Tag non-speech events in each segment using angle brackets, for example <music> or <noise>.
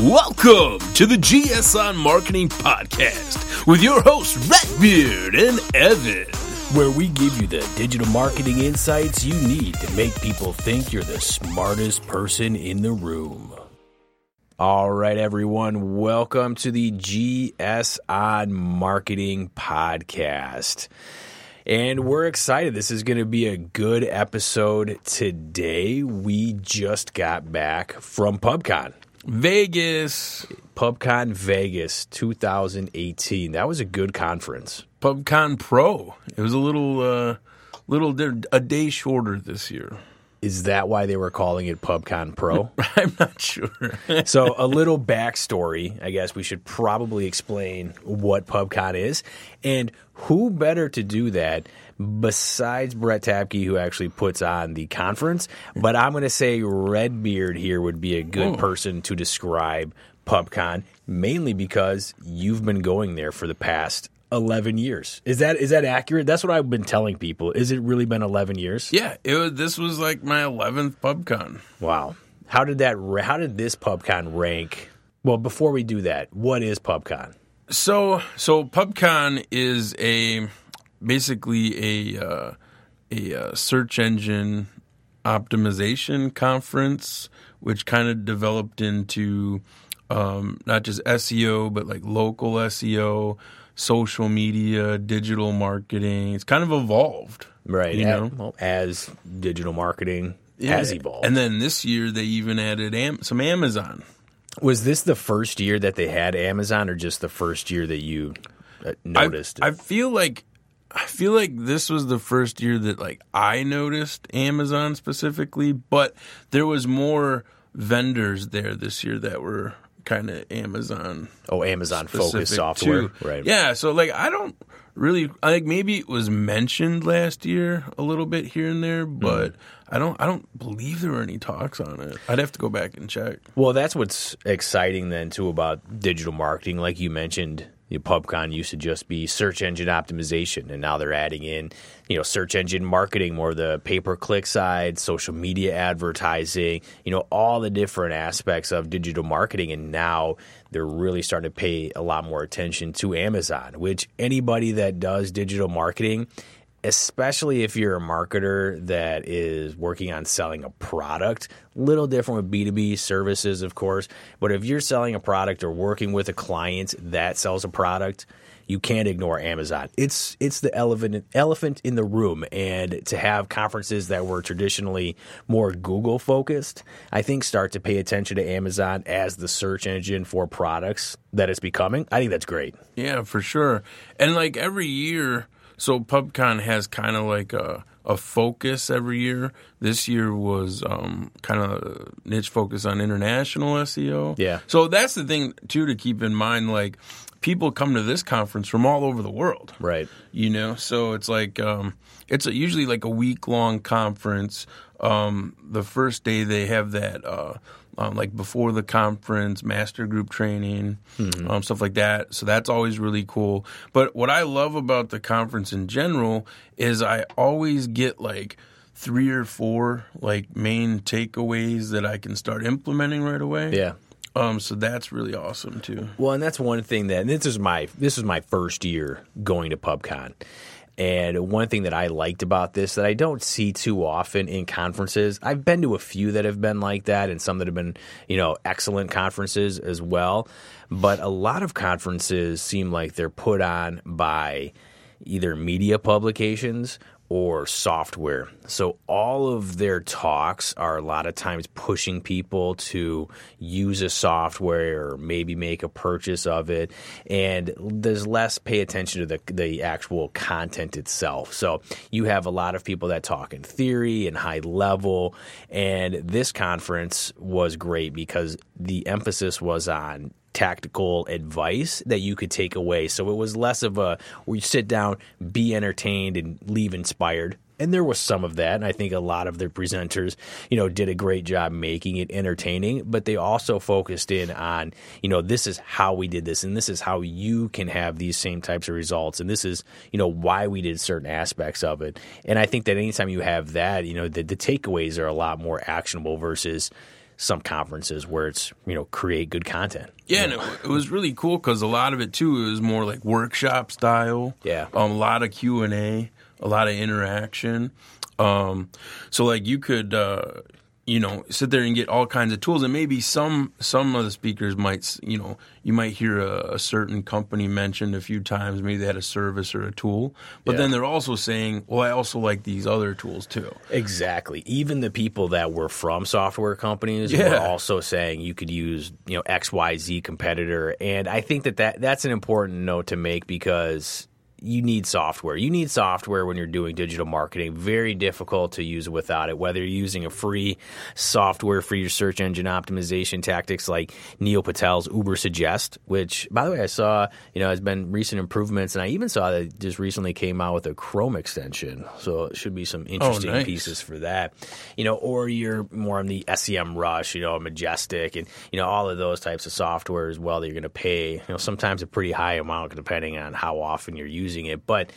Welcome to the GSI Marketing Podcast with your hosts, Redbeard and Evan. where we give you the digital marketing insights you need to make people think you're the smartest person in the room. All right, everyone, welcome to the GSI Marketing Podcast. And we're excited. This is going to be a good episode today. We just got back from PubCon. Vegas, PubCon Vegas 2018. That was a good conference. PubCon Pro. It was a little, uh, little a day shorter this year. Is that why they were calling it PubCon Pro? <laughs> I'm not sure. <laughs> so, a little backstory. I guess we should probably explain what PubCon is, and who better to do that besides Brett Tabke, who actually puts on the conference. But I'm going to say Redbeard here would be a good hmm. person to describe PubCon, mainly because you've been going there for the past 11 years. Is that is that accurate? That's what I've been telling people. Is it really been 11 years? yeah, it was. This was like my 11th PubCon. Wow. How did that? How did this PubCon rank? Well, before we do that, what is PubCon? So, so PubCon is a basically a uh, a uh, search engine optimization conference, which kind of developed into um, not just SEO but like local SEO, social media, digital marketing. It's kind of evolved, Right. You a- know? well, as digital marketing has evolved. And then this year they even added am- some Amazon. Was this the first year that they had Amazon, or just the first year that you uh, noticed? I, I feel like I feel like this was the first year that like I noticed Amazon specifically, but there was more vendors there this year that were kind of Amazon oh, Amazon focused software. too. Right. Yeah, so like I don't really I think maybe it was mentioned last year a little bit here and there, Hmm. but I don't I don't believe there were any talks on it. I'd have to go back and check. Well, that's what's exciting then too about digital marketing. Like you mentioned, you know, PubCon used to just be search engine optimization, and now they're adding in, you know, search engine marketing, more the pay per click side, social media advertising, you know, all the different aspects of digital marketing, and now they're really starting to pay a lot more attention to Amazon. Which anybody that does digital marketing especially if you're a marketer that is working on selling a product. Little different with B2B services, of course, but if you're selling a product or working with a client that sells a product, you can't ignore Amazon. It's it's the elephant elephant in the room, and to have conferences that were traditionally more Google focused, I think start to pay attention to Amazon as the search engine for products that it's becoming. I think that's great. Yeah, for sure. And like every year, so PubCon has kind of like a a focus every year. This year was um, kind of niche focus on international SEO. Yeah. So that's the thing too to keep in mind. Like people come to this conference from all over the world. Right. You know, so it's like um, it's a, usually like a week long conference. Um, the first day they have that uh, um, like before the conference master group training, um, stuff like that. So that's always really cool. But what I love about the conference in general is I always get like three or four like main takeaways that I can start implementing right away. Yeah. Um, so that's really awesome too. Well, and that's one thing that and this is my this is my first year going to PubCon. And one thing that I liked about this that I don't see too often in conferences, I've been to a few that have been like that and some that have been, you know, excellent conferences as well. But a lot of conferences seem like they're put on by either media publications or software. So all of their talks are a lot of times pushing people to use a software or maybe make a purchase of it and there's less pay attention to the the actual content itself. So you have a lot of people that talk in theory and high level and this conference was great because the emphasis was on tactical advice that you could take away. So it was less of a where you sit down, be entertained, and leave inspired. And there was some of that. And I think a lot of the presenters, you know, did a great job making it entertaining, but they also focused in on, you know, this is how we did this and this is how you can have these same types of results. And this is, you know, why we did certain aspects of it. And I think that anytime you have that, you know, the, the takeaways are a lot more actionable versus some conferences where it's you know create good content. Yeah, and it, it was really cool because a lot of it too is more like workshop style. Yeah. um, a lot of Q and A, a lot of interaction. Um, so like you could, uh, you know, sit there and get all kinds of tools, and maybe some some of the speakers might, you know, you might hear a, a certain company mentioned a few times. Maybe they had a service or a tool, but Yeah. then they're also saying, well, I also like these other tools too. Exactly. Even the people that were from software companies were also saying you could use, you know, XYZ competitor. And I think that, that that's an important note to make because you need software. You need software when you're doing digital marketing. Very difficult to use without it. Whether you're using a free software for your search engine optimization tactics like Neil Patel's Ubersuggest, which by the way I saw, you know, has been recent improvements and I even saw that it just recently came out with a Chrome extension. So it should be some oh, interesting nice. pieces for that. You know, or you're more on the SEMrush, you know, Majestic and you know, all of those types of software as well that you're gonna pay, you know, sometimes a pretty high amount depending on how often you're using it. But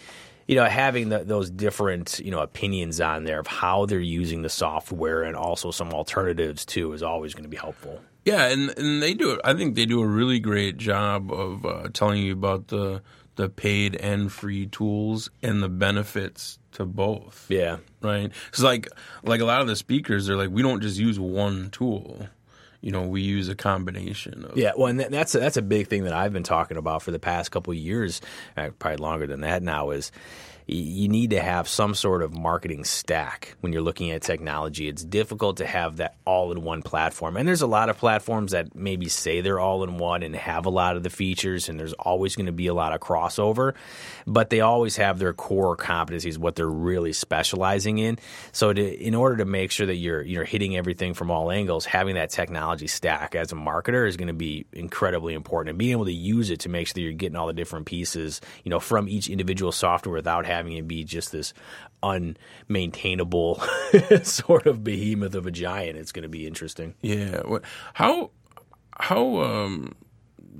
you know, having the, those different, you know, opinions on there of how they're using the software and also some alternatives too is always going to be helpful. Yeah, and and they do. I think they do a really great job of uh, telling you about the the paid and free tools and the benefits to both. Yeah. right? Because like like a lot of the speakers, they're like, we don't just use one tool. You know, we use a combination of. Yeah, well, and that's a, that's a big thing that I've been talking about for the past couple years, uh, probably longer than that now. Is you need to have some sort of marketing stack when you're looking at technology. It's difficult to have that all in one platform, and there's a lot of platforms that maybe say they're all in one and have a lot of the features, and there's always going to be a lot of crossover, but they always have their core competencies, what they're really specializing in. So, to, in order to make sure that you're you're hitting everything from all angles, having that technology stack as a marketer is going to be incredibly important, and being able to use it to make sure that you're getting all the different pieces, you know, from each individual software without having it be just this unmaintainable <laughs> sort of behemoth of a giant. It's going to be interesting. Yeah. How how um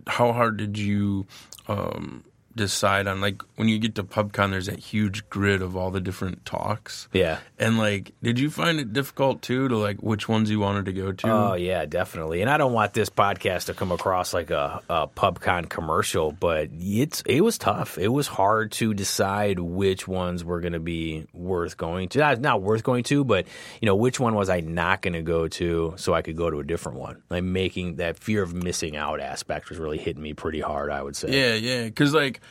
how hard did you um decide on like when you get to PubCon? There's that huge grid of all the different talks. Yeah. And like, did you find it difficult too to like which ones you wanted to go to? Oh yeah, definitely. And I don't want this podcast to come across like a, a PubCon commercial, but it's it was tough. It was hard to decide which ones were going to be worth going to. Not, not worth going to, but you know which one was I not going to go to, so I could go to a different one. Like making that fear of missing out aspect was really hitting me pretty hard. I would say. Yeah, yeah. Because like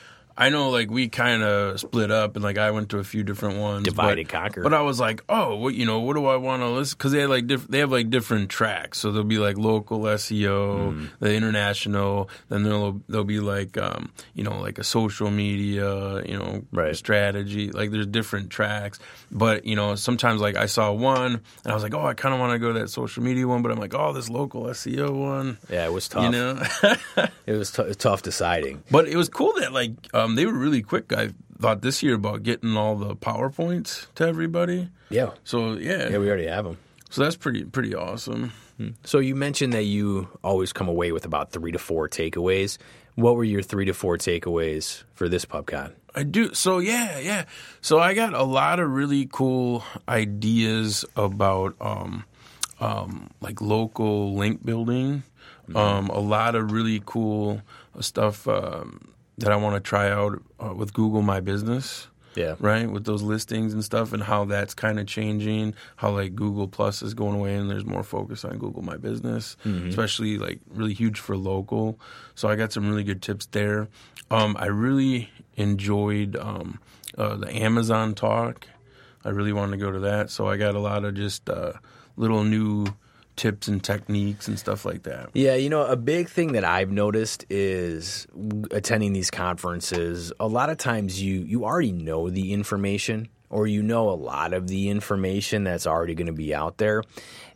I know like we kind of split up, and like I went to a few different ones. Divide but, and conquer. But I was like, oh, what you know, what do I want to listen? Because they have like diff- they have like different tracks. So there'll be like local SEO, Mm. the international. Then there'll there'll be like um you know like a social media, you know, Right. strategy. Like there's different tracks. But you know sometimes like I saw one, and I was like, oh, I kind of want to go to that social media one, but I'm like, oh, this local SEO one. Yeah, it was tough. You know, <laughs> It was t- tough deciding. But it was cool that like um, they were really quick. I thought this year about getting all the powerpoints to everybody. Yeah. So yeah, Yeah, we already have them. so that's pretty pretty awesome. So you mentioned that you always come away with about three to four takeaways. What were your three to four takeaways for this PubCon? I do. So yeah, yeah. So I got a lot of really cool ideas about um, um, like local link building. Um, a lot of really cool stuff um, that I want to try out uh, with Google My Business. Yeah. right? With those listings and stuff and how that's kind of changing how like google plus is going away and there's more focus on google my business especially like really huge for local. So i got some really good tips there. Um, i really enjoyed um, uh, the amazon talk. I really wanted to go to that. So i got a lot of just uh, little new tips and techniques and stuff like that Yeah, you know, a big thing that I've noticed is attending these conferences. A lot of times you you already know the information or you know a lot of the information that's already going to be out there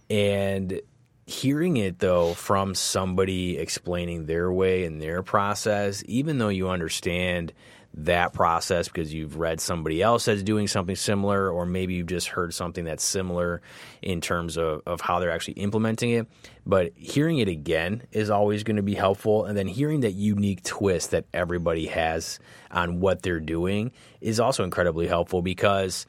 and hearing it though from somebody explaining their way and their process even though you understand that process because you've read somebody else that's doing something similar, or maybe you've just heard something that's similar in terms of, of how they're actually implementing it. But hearing it again is always going to be helpful. And then hearing that unique twist that everybody has on what they're doing is also incredibly helpful because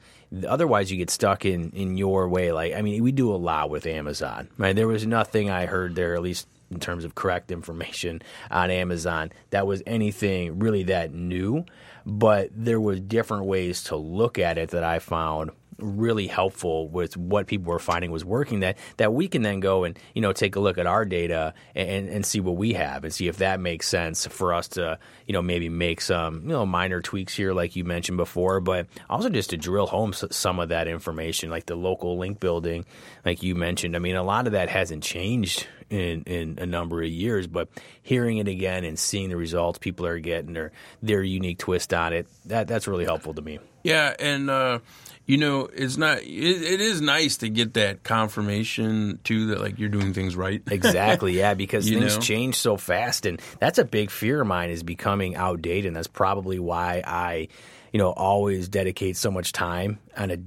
otherwise you get stuck in, in your way. Like, I mean, we do a lot with Amazon, right? There was nothing I heard there, at least in terms of correct information on Amazon. That was anything really that new, but there was different ways to look at it that I found really helpful with what people were finding was working that that we can then go and you know take a look at our data and, and see what we have and see if that makes sense for us to you know maybe make some you know minor tweaks here like you mentioned before but also just to drill home some of that information like the local link building like you mentioned. I mean a lot of that hasn't changed in, in a number of years, but hearing it again and seeing the results people are getting their their unique twist on it, that that's really helpful to me. Yeah, and uh, you know, it's not. It, it is nice to get that confirmation too that like you're doing things right. <laughs> exactly. Yeah, because things know? change so fast, and that's a big fear of mine is becoming outdated. And that's probably why I, you know, always dedicate so much time on a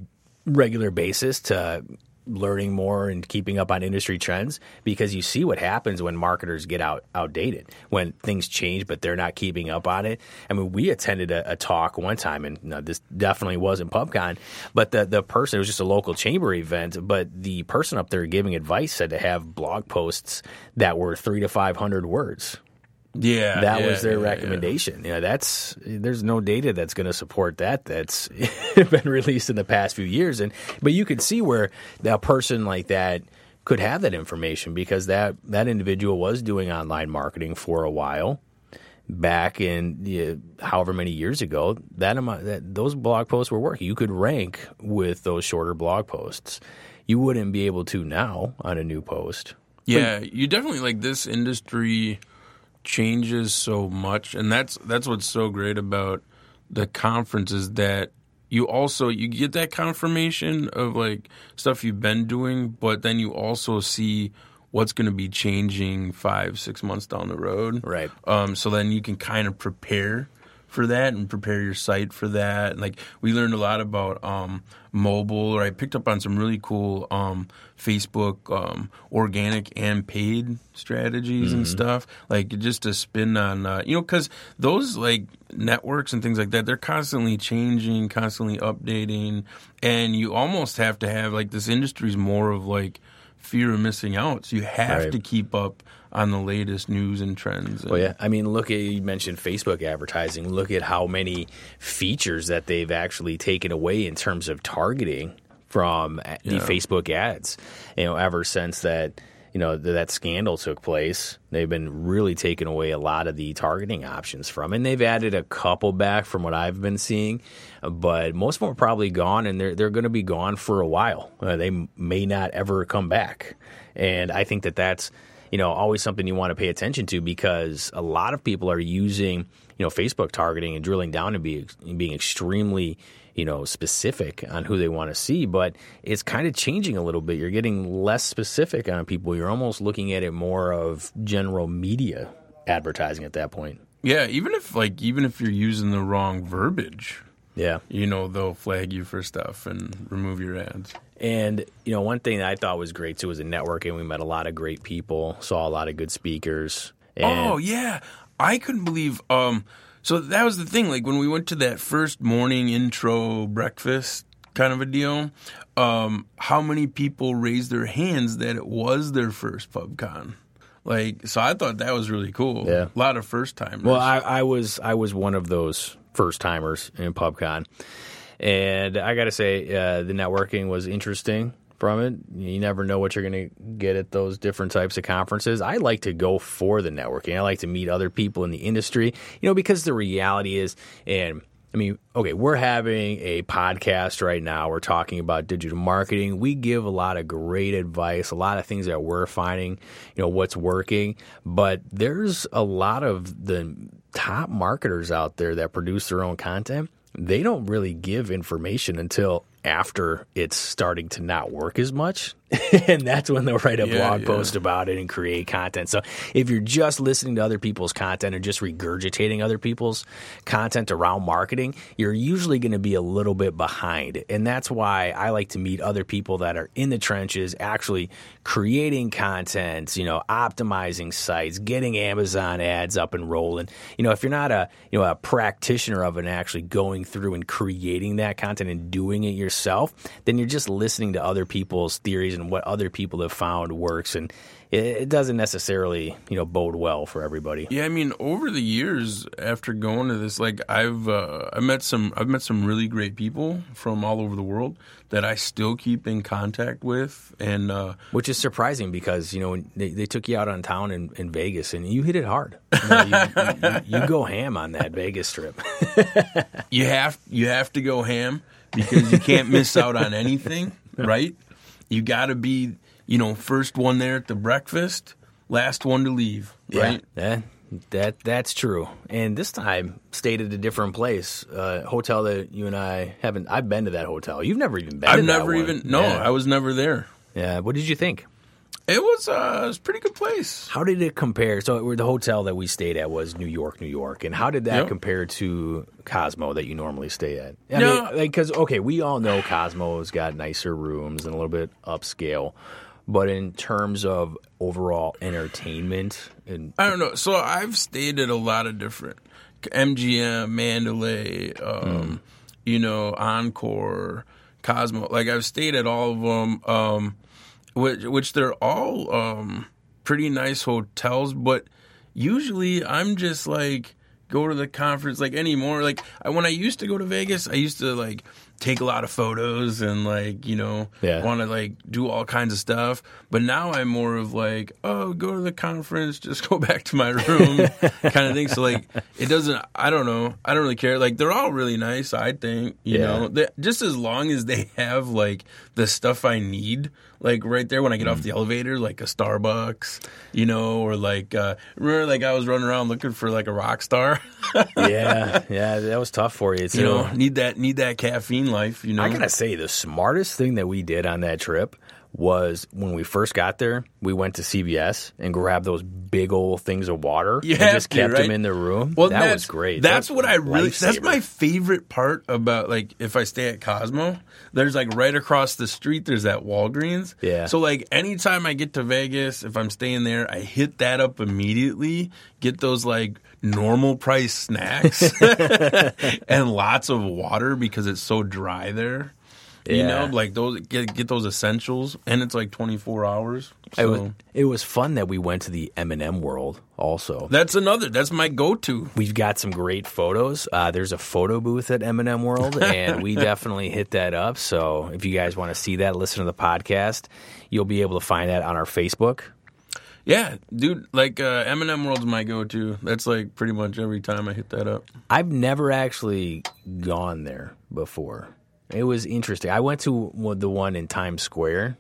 regular basis to learning more and keeping up on industry trends because you see what happens when marketers get out outdated when things change but they're not keeping up on it. I mean we attended a, a talk one time and this definitely wasn't pubcon but the, the person it was just a local chamber event but the person up there giving advice said to have blog posts that were three to five hundred words yeah, that yeah, was their yeah, recommendation. Yeah. that's there's no data that's going to support that. That's <laughs> been released in the past few years, and but you could see where a person like that could have that information because that that individual was doing online marketing for a while back in you know, however many years ago. That amount that those blog posts were working. You could rank with those shorter blog posts. You wouldn't be able to now on a new post. Yeah, but, you definitely like this industry changes so much, and that's that's what's so great about the conference is that you also you get that confirmation of like stuff you've been doing, but then you also see what's going to be changing five six months down the road. Right. Um, so then you can kind of prepare for that and prepare your site for that. And like we learned a lot about um, mobile, or I picked up on some really cool um, Facebook um, organic and paid strategies mm-hmm. and stuff. Like just to spin on, uh, you know, because those like networks and things like that, they're constantly changing, constantly updating, and you almost have to have like this industry is more of like fear of missing out. So you have right. to keep up on the latest news and trends. well, yeah. I mean, look at you mentioned Facebook advertising. Look at how many features that they've actually taken away in terms of targeting from the yeah. Facebook ads. You know, ever since that you know that scandal took place, they've been really taking away a lot of the targeting options from, and they've added a couple back from what I've been seeing, but most of them are probably gone, and they're they're going to be gone for a while. Uh, they may not ever come back, and I think that that's you know always something you want to pay attention to because a lot of people are using you know Facebook targeting and drilling down and be, being extremely you know specific on who they want to see but it's kind of changing a little bit. You're getting less specific on people. You're almost looking at it more of general media advertising at that point. Yeah even if like even if you're using the wrong verbiage yeah. you know they'll flag you for stuff and remove your ads and you know, one thing that I thought was great too was the networking. We met a lot of great people, saw a lot of good speakers. oh yeah, I couldn't believe. Um, so that was the thing. Like when we went to that first morning intro breakfast kind of a deal, um, how many people raised their hands that it was their first PubCon? Like, so I thought that was really cool. Yeah, a lot of first timers. Well, I, I was I was one of those first timers in PubCon. And I got to say, uh, the networking was interesting from it. You never know what you're going to get at those different types of conferences. I like to go for the networking. I like to meet other people in the industry, you know, because the reality is, and I mean, okay, we're having a podcast right now. We're talking about digital marketing. We give a lot of great advice, a lot of things that we're finding, you know, what's working. But there's a lot of the top marketers out there that produce their own content they don't really give information until after it's starting to not work as much <laughs> and that's when they'll write a Yeah, blog yeah. post about it and create content. So if you're just listening to other people's content or just regurgitating other people's content around marketing, you're usually going to be a little bit behind. And that's why I like to meet other people that are in the trenches, actually creating content, you know, optimizing sites, getting Amazon ads up and rolling. You know, if you're not a, you know, a practitioner of it and actually going through and creating that content and doing it yourself, then you're just listening to other people's theories and what other people have found works and it, it doesn't necessarily, you know, bode well for everybody. Yeah, I mean, over the years after going to this, like I've uh, I met some I've met some really great people from all over the world that I still keep in contact with, and uh, Which is surprising because you know they, they took you out on town in, in Vegas and you hit it hard. You, know, you, you, you go ham on that Vegas trip. <laughs> you have you have to go ham because you can't miss out on anything, <laughs> right? You got to be you know first one there at the breakfast, last one to leave, right? Yeah, that, that that's true. And this time stayed at a different place, uh, hotel that you and I haven't. I've been to that hotel. You've never even been. There. I've never even no, Yeah. I was never there. yeah. What did you think? It was uh, it was a pretty good place. How did it compare? So the hotel that we stayed at was New York, New York, and how did that Yep. compare to Cosmo that you normally stay at? I No. mean, like because okay, we all know Cosmo's got nicer rooms and a little bit upscale, but in terms of overall entertainment and I don't know. So I've stayed at a lot of different MGM, Mandalay, um, you know, Encore, Cosmo. Like I've stayed at all of them, um, which which they're all um, pretty nice hotels. But usually I'm just like go to the conference like anymore. Like I, when I used to go to Vegas, I used to like take a lot of photos and like you know Yeah. want to like do all kinds of stuff. But now I'm more of like, oh, go to the conference, <laughs> just go back to my room, <laughs> kind of thing. So like, it doesn't. I don't know. I don't really care. Like they're all really nice. I think you Yeah. know, they, just as long as they <laughs> have like the stuff I need. Like right there when I get Mm. off the elevator, like a Starbucks, you know, or like uh, remember, like I was running around looking for like a rock star, yeah, yeah, that was tough for you. you know, need that need that caffeine life, you know. I gotta say, the smartest thing that we did on that trip was when we first got there, we went to CVS and grabbed those big old things of water You and just to, kept right? them in the room. Well, that was great. That's That what I really. That's my favorite part about like if I stay at Cosmo. There's like right across the street. There's that Walgreens. Yeah. So like anytime I get to Vegas, if I'm staying there, I hit that up immediately. Get those like normal price snacks <laughs> <laughs> and lots of water because it's so dry there. You know, like those get get those essentials, and it's like 24 hours. It was, it was fun that we went to the M&M world also. that's another. That's my go-to. We've got some great photos. Uh, there's a photo booth at M&M World, <laughs> and we definitely hit that up. So if you guys want to see that, listen to the podcast, you'll be able to find that on our Facebook. Yeah, dude, like uh, M&M World's my go-to. That's like pretty much every time I hit that up. I've never actually gone there before. It was interesting. I went to the one in Times Square.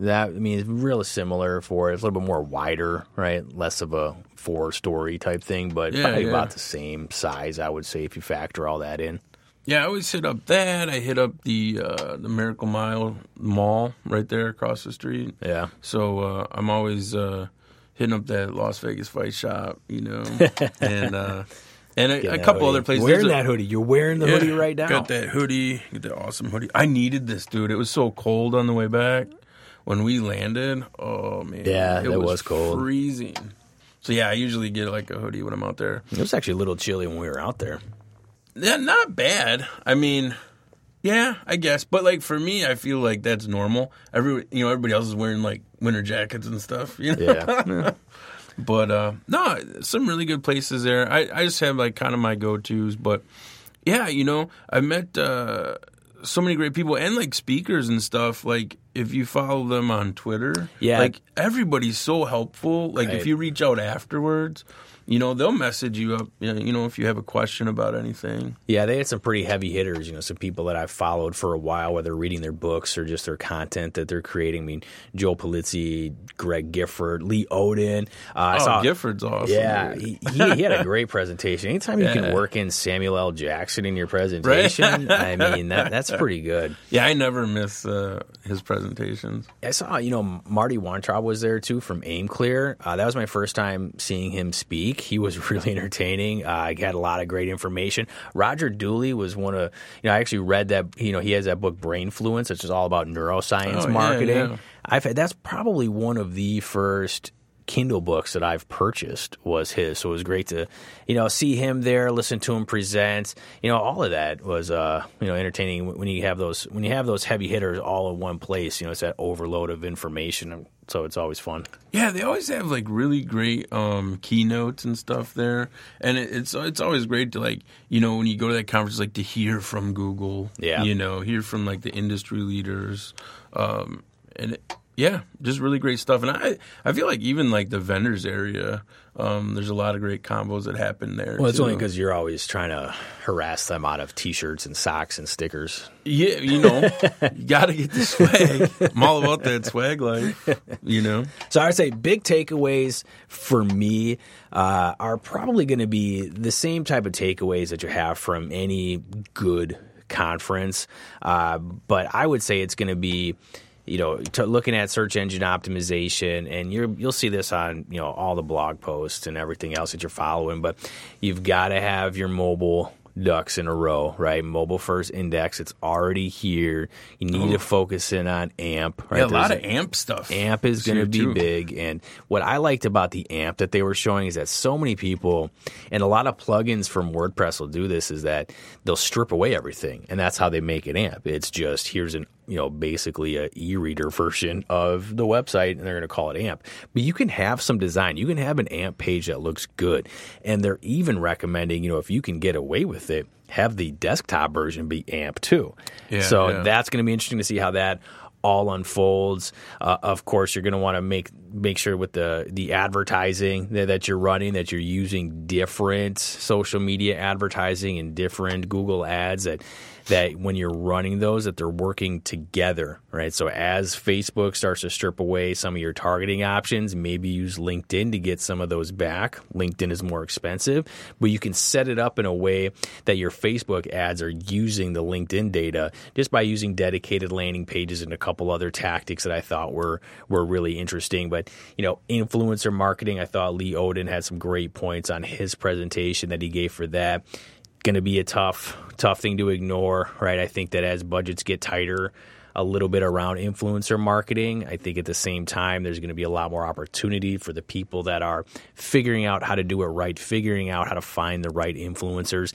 That I mean, it's really similar for it's a little bit more wider, right? Less of a four-story type thing, but Yeah, probably yeah. about the same size, I would say, if you factor all that in. Yeah, I always hit up that. I hit up the uh, the Miracle Mile Mall right there across the street. Yeah, So uh, I'm always uh, hitting up that Las Vegas Fight Shop, you know, <laughs> and uh, and a, a couple other places. Wearing There's a- that hoodie, you're wearing the Yeah, hoodie right now. Got that hoodie, got that awesome hoodie. I needed this, dude. It was so cold on the way back when we landed. Oh man, Yeah, it that was cold. freezing. So yeah, I usually get like a hoodie when I'm out there. It was actually a little chilly when we were out there. Yeah, not bad. I mean, yeah, I guess. But like for me, I feel like that's normal. Every you know, everybody else is wearing like winter jackets and stuff. You know. Yeah, <laughs> But uh no, some really good places there. I, I just have like kind of my go tos, but yeah, you know, I met uh so many great people and like speakers and stuff. Like if you follow them on Twitter, Yeah. like everybody's so helpful. Like Right. if you reach out afterwards, you know, they'll message you up. You know, if you have a question about anything. Yeah, they had some pretty heavy hitters, you know, some people that I've followed for a while, whether reading their books or just their content that they're creating. I mean, Joe Pulizzi, Greg Gifford, Lee Odden. Uh, I oh, saw, Gifford's awesome. Yeah, he, he, he had a great <laughs> presentation. Anytime you can work in Samuel L. Jackson in your presentation, I mean, that, that's <laughs> pretty good. Yeah, I never miss uh, his presentations. I saw, you know, Marty Weintraub was there too from AimClear. Uh, that was my first time seeing him speak. He was <laughs> really entertaining. Uh, I got a lot of great information. Roger Dooley was one of, you know, I actually read that, you know, he has that book Brainfluence, which is all about neuroscience Oh, yeah, marketing. yeah. I've had, that's probably one of the first Kindle books that I've purchased was his. So it was great to, you know, see him there, listen to him present. You know, all of that was, uh, you know, entertaining when you have those when you have those heavy hitters all in one place. You know, it's that overload of information. So it's always fun. Yeah, they always have like really great um, keynotes and stuff there, and it, it's it's always great to like you know when you go to that conference like to hear from Google, Yeah. you know, hear from like the industry leaders, um, and it, yeah, just really great stuff. And I I feel like even like the vendors area, um, there's a lot of great combos that happen there. Well, it's too. only because you're always trying to harass them out of T-shirts and socks and stickers. yeah, you know, you got to get the swag. I'm all about that swag life, you know. So I'd say big takeaways for me uh, are probably going to be the same type of takeaways that you have from any good conference, uh, but I would say it's going to be. You know, to looking at search engine optimization, and you're, you'll see this on you know all the blog posts and everything else that you're following. But you've got to have your mobile ducks in a row, right? Mobile first index, it's already here. You need to oh. focus in on AMP, right? Yeah, a lot of amp stuff. AMP is going to be too. big. And what I liked about the AMP that they were showing is that so many people, and a lot of plugins from WordPress will do this, is that they'll strip away everything. And that's how they make it AMP. It's just here's an you know, basically a e-reader version of the website, and they're going to call it AMP. But you can have some design. You can have an AMP page that looks good, and they're even recommending, you know, if you can get away with it, have the desktop version be AMP too. Yeah, so yeah. that's going to be interesting to see how that all unfolds. Uh, of course, you're going to want to make make sure with the the advertising that, that you're running that you're using different social media advertising and different Google ads that that when you're running those that they're working together, right? So as Facebook starts to strip away some of your targeting options, maybe use LinkedIn to get some of those back. LinkedIn is more expensive, but you can set it up in a way that your Facebook ads are using the LinkedIn data just by using dedicated landing pages and a couple other tactics that I thought were were really interesting. But you know, influencer marketing, I thought Lee Odden had some great points on his presentation that he gave for that going to be a tough tough thing to ignore, right? I think that as budgets get tighter a little bit around influencer marketing, I think at the same time there's going to be a lot more opportunity for the people that are figuring out how to do it right, figuring out how to find the right influencers.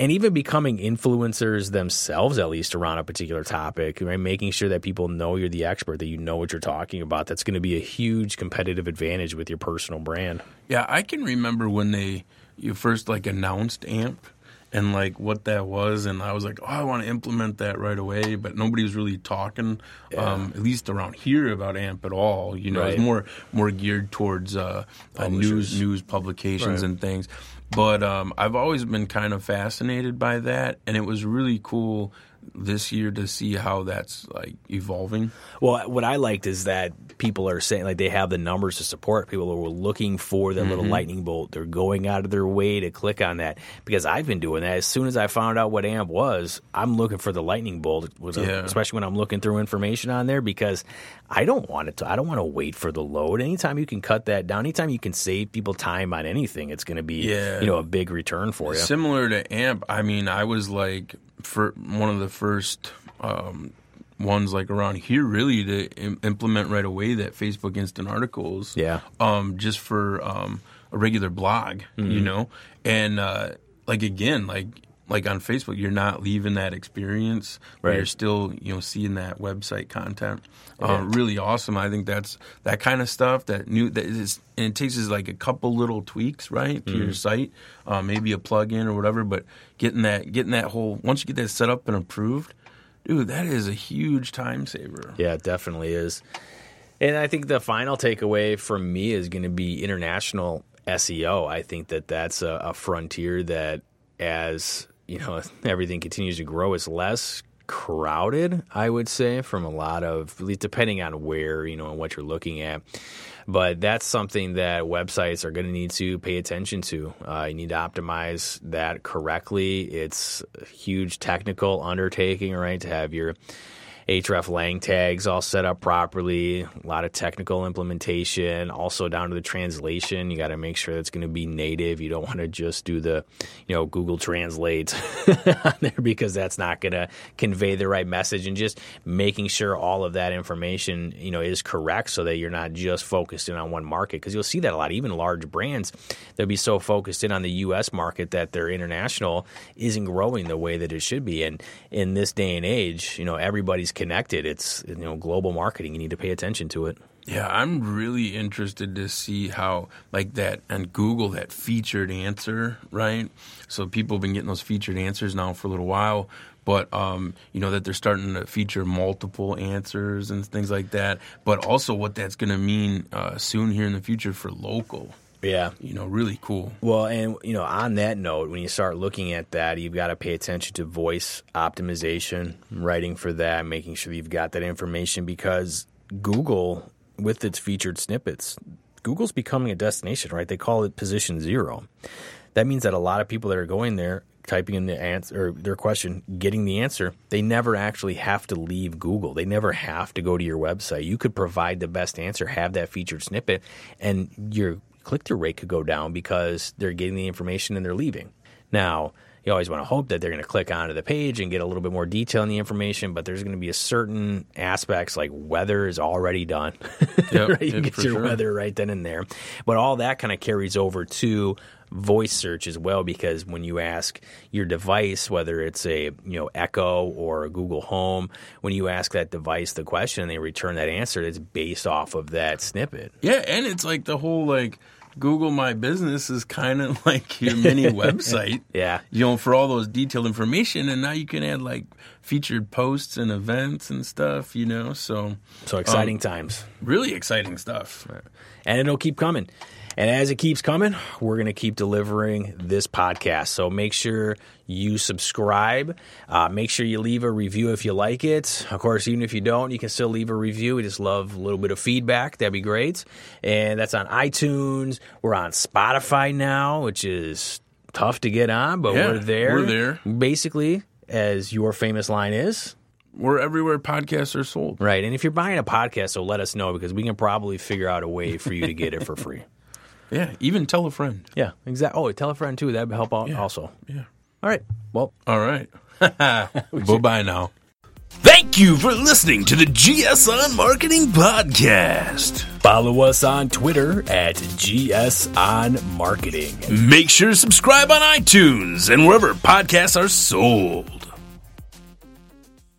And even becoming influencers themselves, at least around a particular topic, right? Making sure that people know you're the expert, that you know what you're talking about. That's going to be a huge competitive advantage with your personal brand. Yeah, I can remember when they you first like announced AMP and like what that was, and I was like, oh, I want to implement that right away, but nobody was really talking, um, at least around here, about AMP at all. You know, Right. it's more more geared towards uh, uh, news news publications Right. and things. But um, I've always been kind of fascinated by that, and it was really cool this year to see how that's like evolving. Well, what I liked is that people are saying like they have the numbers to support. People are looking for that Mm-hmm. little lightning bolt. They're going out of their way to click on that because I've been doing that. As soon as I found out what AMP was, I'm looking for the lightning bolt. Was Yeah. especially when I'm looking through information on there because I don't want it to. I don't want to wait for the load. Anytime you can cut that down, anytime you can save people time on anything, it's going to be Yeah. you know a big return for you. Similar to AMP, I mean, I was like for one of the first um, ones like around here really to Im- implement right away that Facebook Instant Articles. Yeah. Um, just for um, a regular blog, Mm-hmm. you know, and uh, like again, like. Like on Facebook, you're not leaving that experience. Right. You're still, you know, seeing that website content. Uh, really awesome. I think that's that kind of stuff. That new that is, and it takes us like a couple little tweaks, right, to Mm-hmm. your site, uh, maybe a plugin or whatever. But getting that, getting that whole once you get that set up and approved, dude, that is a huge time saver. Yeah, it definitely is. And I think the final takeaway from me is going to be international SEO. I think that that's a, a frontier that, as you know, everything continues to grow, it's less crowded. I would say from a lot of, at least depending on where you know and what you're looking at. But that's something that websites are going to need to pay attention to. Uh, you need to optimize that correctly. It's a huge technical undertaking, right? To have your hreflang tags all set up properly, a lot of technical implementation, also down to the translation. You got to make sure that's going to be native. You don't want to just do the, you know, Google Translate <laughs> on there because that's not going to convey the right message and just making sure all of that information, you know, is correct so that you're not just focused in on one market because you'll see that a lot even large brands they'll be so focused in on the US market that their international isn't growing the way that it should be and in this day and age, you know, everybody's connected. It's you know, global marketing. You need to pay attention to it. Yeah, I'm really interested to see how, like that, on Google, that featured answer, right? So people have been getting those featured answers now for a little while, but um, you know that they're starting to feature multiple answers and things like that. But also, what that's going to mean uh, soon here in the future for local. Yeah. You know, really cool. Well, and you know, on that note, when you start looking at that, you've got to pay attention to voice optimization, writing for that, making sure you've got that information because Google with its featured snippets, Google's becoming a destination, right? They call it position 0. That means that a lot of people that are going there typing in the answer or their question, getting the answer, they never actually have to leave Google. They never have to go to your website. You could provide the best answer, have that featured snippet, and your click through rate could go down because they're getting the information and they're leaving. Now, you always want to hope that they're going to click onto the page and get a little bit more detail in the information, but there's going to be a certain aspects like weather is already done. <laughs> Yep, right? You yeah, get your sure. weather right then and there. But all that kind of carries over to voice search as well because when you ask your device whether it's a you know echo or a google home when you ask that device the question and they return that answer it's based off of that snippet Yeah, and it's like the whole like Google My Business is kind of <laughs> like your mini <laughs> website. Yeah. You know, for all those detailed information, and now you can add like featured posts and events and stuff. You know, so so exciting um, times really exciting stuff. and it'll keep coming. And as it keeps coming, we're going to keep delivering this podcast. So make sure you subscribe. Uh, make sure you leave a review if you like it. Of course, even if you don't, you can still leave a review. We just love a little bit of feedback. That'd be great. And that's on iTunes. We're on Spotify now, which is tough to get on, but Yeah, we're there. we're there. Basically, as your famous line is. We're everywhere podcasts are sold. Right. And if you're buying a podcast, so let us know because we can probably figure out a way for you to get it for free. Yeah, even tell a friend. Yeah, exactly. Oh, tell a friend too. That'd help out also. Yeah. All right. Well, All right. <laughs> bye bye now. Thank you for listening to the GS on Marketing Podcast. follow us on Twitter at GS on Marketing. Make sure to subscribe on iTunes and wherever podcasts are sold.